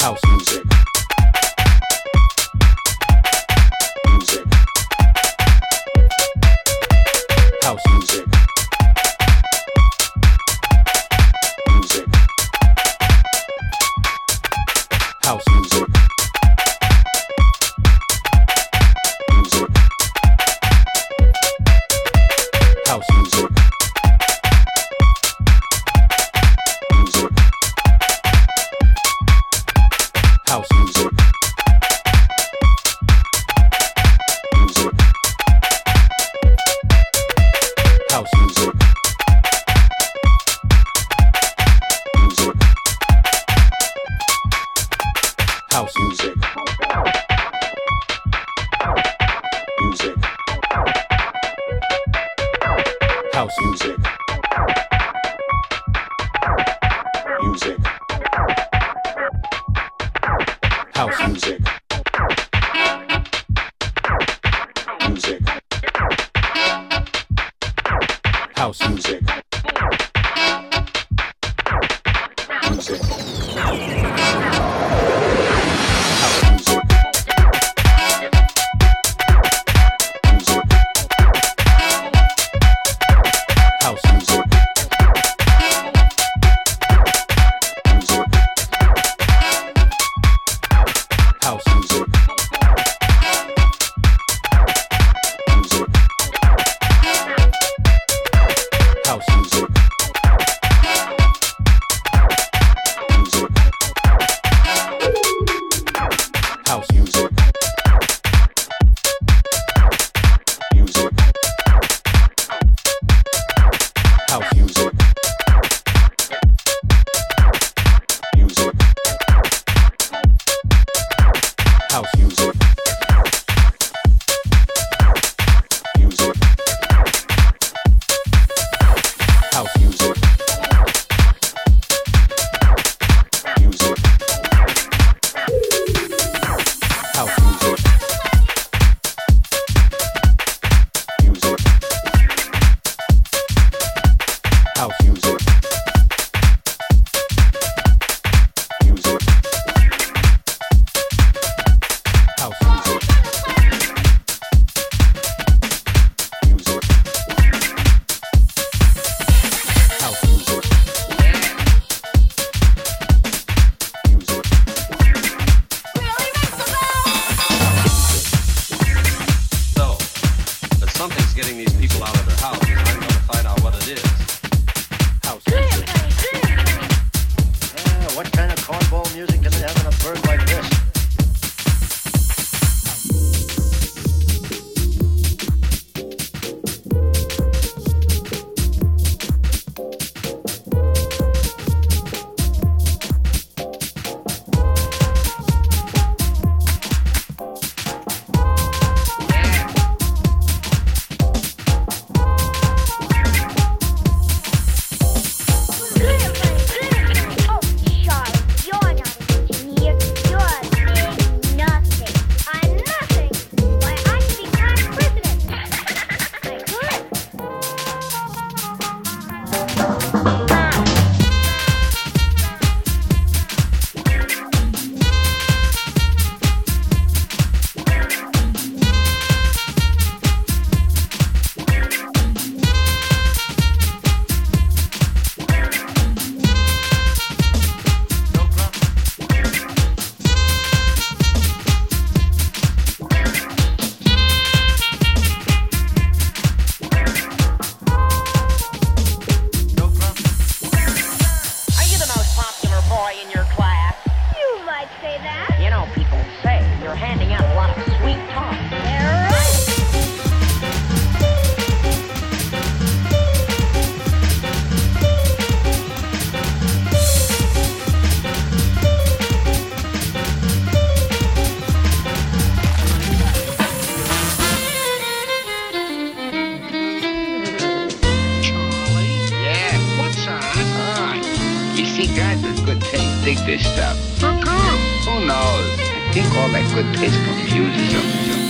house music. guys with good taste dig this stuff. How come? Who knows? I think all that good taste confuses them.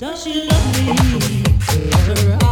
Show, representing the General